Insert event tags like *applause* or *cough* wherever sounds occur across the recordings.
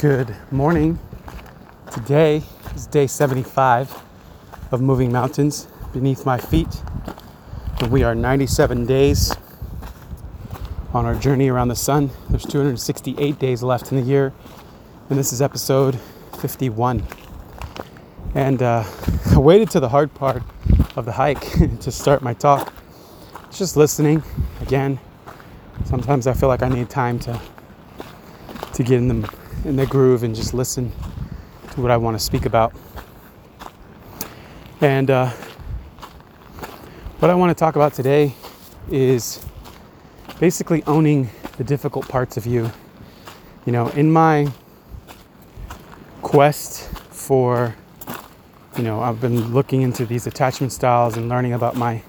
Good morning. Today is day 75 of moving mountains beneath my feet. We are 97 days on our journey around the sun. There's 268 days left in the year, and this is episode 51. And uh, *laughs* I waited to the hard part of the hike *laughs* to start my talk. Just listening again. Sometimes I feel like I need time to to get in the in the groove and just listen to what I want to speak about. And uh, what I want to talk about today is basically owning the difficult parts of you. You know, in my quest for, you know, I've been looking into these attachment styles and learning about my,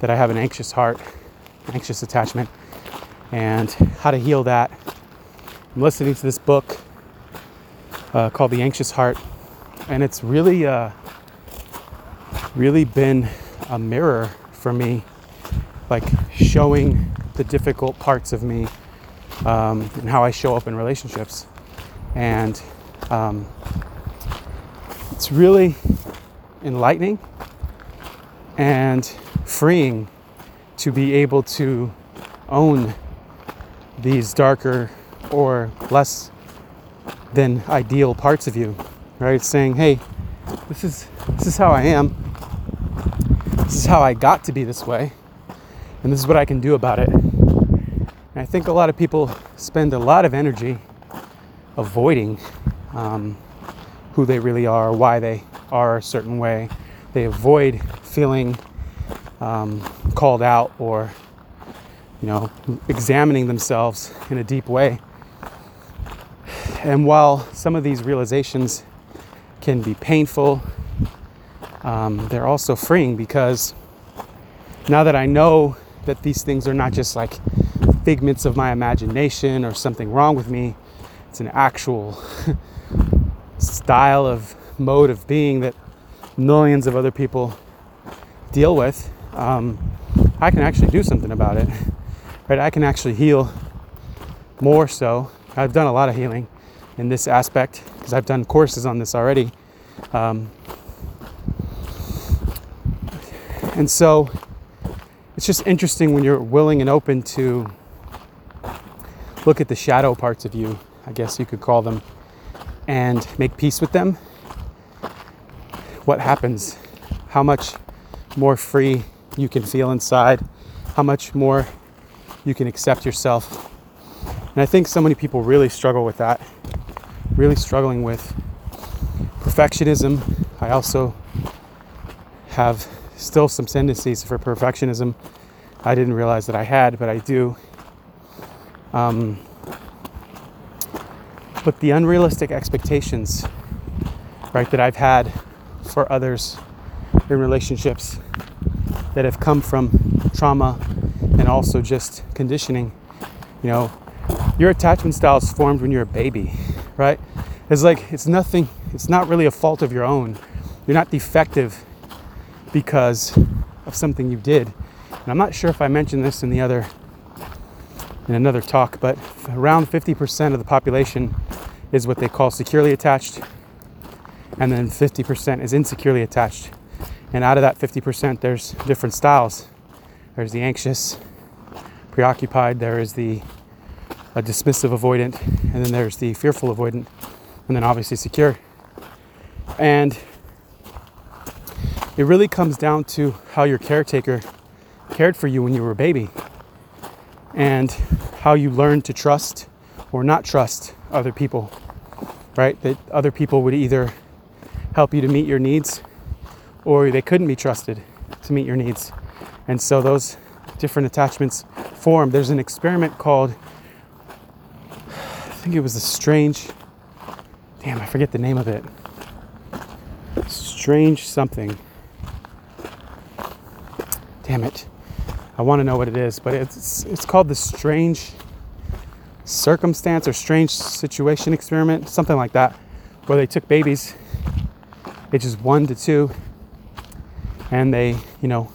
that I have an anxious heart, anxious attachment, and how to heal that. I'm listening to this book uh, called The Anxious Heart, and it's really, uh, really been a mirror for me, like showing the difficult parts of me um, and how I show up in relationships. And um, it's really enlightening and freeing to be able to own these darker or less than ideal parts of you, right? Saying, hey, this is this is how I am. This is how I got to be this way, and this is what I can do about it. And I think a lot of people spend a lot of energy avoiding um, who they really are, why they are a certain way. They avoid feeling um, called out or, you know, examining themselves in a deep way. And while some of these realizations can be painful, um, they're also freeing because now that I know that these things are not just like figments of my imagination or something wrong with me. It's an actual *laughs* style of mode of being that millions of other people deal with. Um, I can actually do something about it. *laughs* Right? I can actually heal more so. I've done a lot of healing in this aspect because I've done courses on this already. Um, and so it's just interesting when you're willing and open to look at the shadow parts of you, I guess you could call them, and make peace with them, what happens? How much more free you can feel inside, how much more you can accept yourself. And I think so many people really struggle with that, really struggling with perfectionism. I also have still some tendencies for perfectionism. I didn't realize that I had, but I do. Um, but the unrealistic expectations, right, that I've had for others in relationships that have come from trauma and also just conditioning. You know, your attachment style is formed when you're a baby, right? It's like it's nothing, it's not really a fault of your own. You're not defective because of something you did. And I'm not sure if I mentioned this in the other in another talk, but around 50% of the population is what they call securely attached, and then 50% is insecurely attached. And out of that 50%, there's different styles. There's the anxious, preoccupied, there is the dismissive avoidant, and then there's the fearful avoidant, and then obviously secure. And it really comes down to how your caretaker cared for you when you were a baby and how you learned to trust or not trust other people, right? That other people would either help you to meet your needs or they couldn't be trusted to meet your needs. And so those different attachments form. There's an experiment called, I think it was the strange, damn, I forget the name of it. Strange something. Damn it. I want to know what it is, but it's it's called the strange circumstance or strange situation experiment, something like that, where they took babies, ages one to two, and they, you know,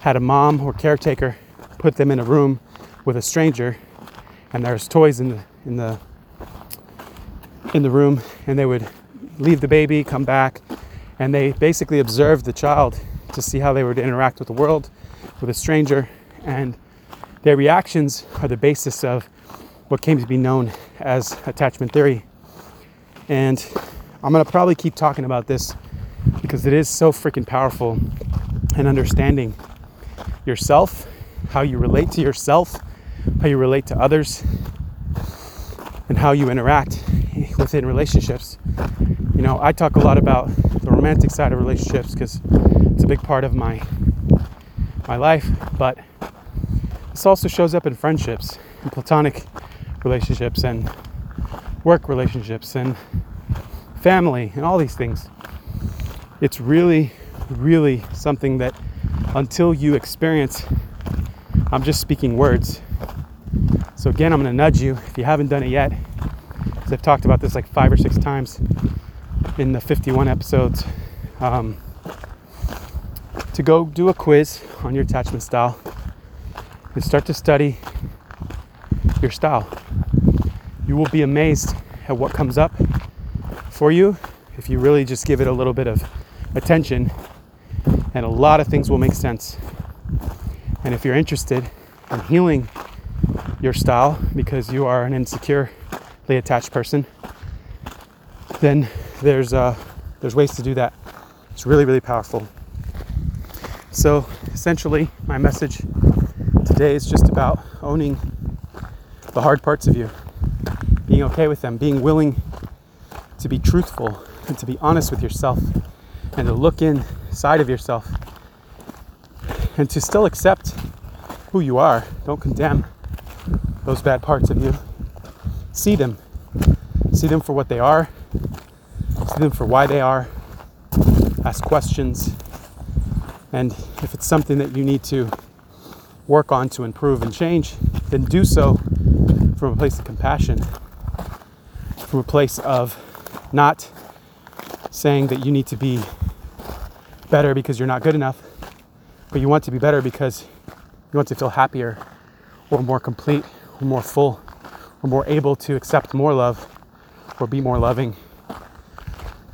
had a mom or caretaker put them in a room with a stranger, and there's toys in the in the in the room and they would leave the baby, come back, and they basically observed the child to see how they would interact with the world, with a stranger, and their reactions are the basis of what came to be known as attachment theory. And I'm gonna probably keep talking about this because it is so freaking powerful and understanding yourself, how you relate to yourself, how you relate to others, and how you interact within relationships. You know, I talk a lot about the romantic side of relationships because it's a big part of my my life, but this also shows up in friendships, in platonic relationships and work relationships and family and all these things. It's really really something that until you experience I'm just speaking words. So again, I'm going to nudge you if you haven't done it yet I've talked about this like five or six times in the 51 episodes, um, to go do a quiz on your attachment style and start to study your style. You will be amazed at what comes up for you if you really just give it a little bit of attention, and a lot of things will make sense. And if you're interested in healing your style because you are an insecure attached person, then there's uh, there's ways to do that. It's really really powerful. So essentially, my message today is just about owning the hard parts of you, being okay with them, being willing to be truthful and to be honest with yourself, and to look inside of yourself, and to still accept who you are. Don't condemn those bad parts of you see them. See them for what they are. See them for why they are. Ask questions. And if it's something that you need to work on to improve and change, then do so from a place of compassion, from a place of not saying that you need to be better because you're not good enough, but you want to be better because you want to feel happier or more complete or more full or more able to accept more love or be more loving.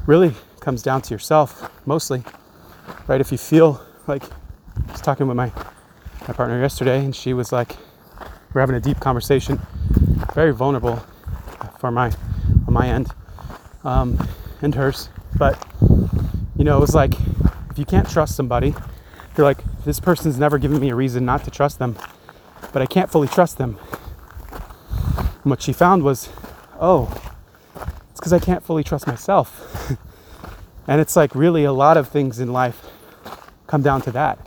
Really comes down to yourself mostly right? If you feel like i was talking with my my partner yesterday and she was like we're having a deep conversation very vulnerable for my on my end um, and hers. But you know it was like if you can't trust somebody you're like this person's never given me a reason not to trust them but i can't fully trust them and what she found was, oh, it's because I can't fully trust myself. *laughs* and it's like really a lot of things in life come down to that.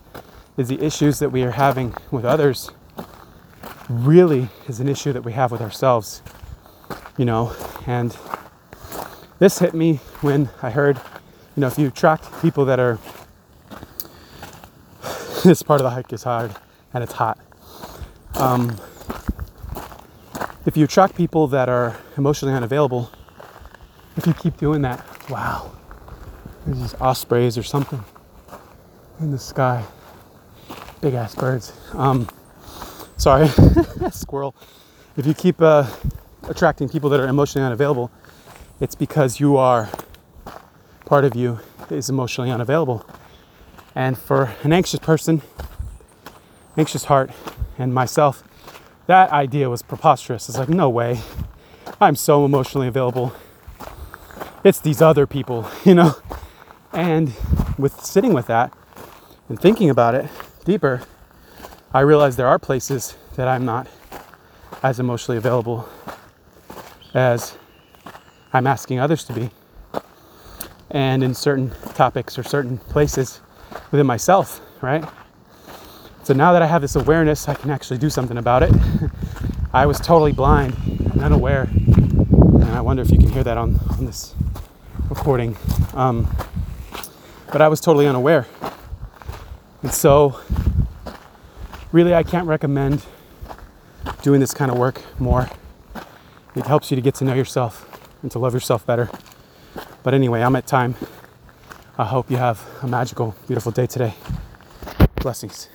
Is the issues that we are having with others really is an issue that we have with ourselves, you know? And this hit me when I heard, you know, if you attract people that are, *sighs* this part of the hike is hard and it's hot. Um, if you attract people that are emotionally unavailable, if you keep doing that, wow, there's these ospreys or something in the sky. Big ass birds. Um, sorry, *laughs* squirrel. If you keep uh, attracting people that are emotionally unavailable, it's because you are, part of you is emotionally unavailable. And for an anxious person, anxious heart, and myself, that idea was preposterous. It's like, no way. I'm so emotionally available. It's these other people, *laughs* you know? And with sitting with that and thinking about it deeper, I realized there are places that I'm not as emotionally available as I'm asking others to be. And in certain topics or certain places within myself, right? So now that I have this awareness, I can actually do something about it. *laughs* I was totally blind and unaware. And I wonder if you can hear that on, on this recording. Um, but I was totally unaware. And so, really, I can't recommend doing this kind of work more. It helps you to get to know yourself and to love yourself better. But anyway, I'm at time. I hope you have a magical, beautiful day today. Blessings.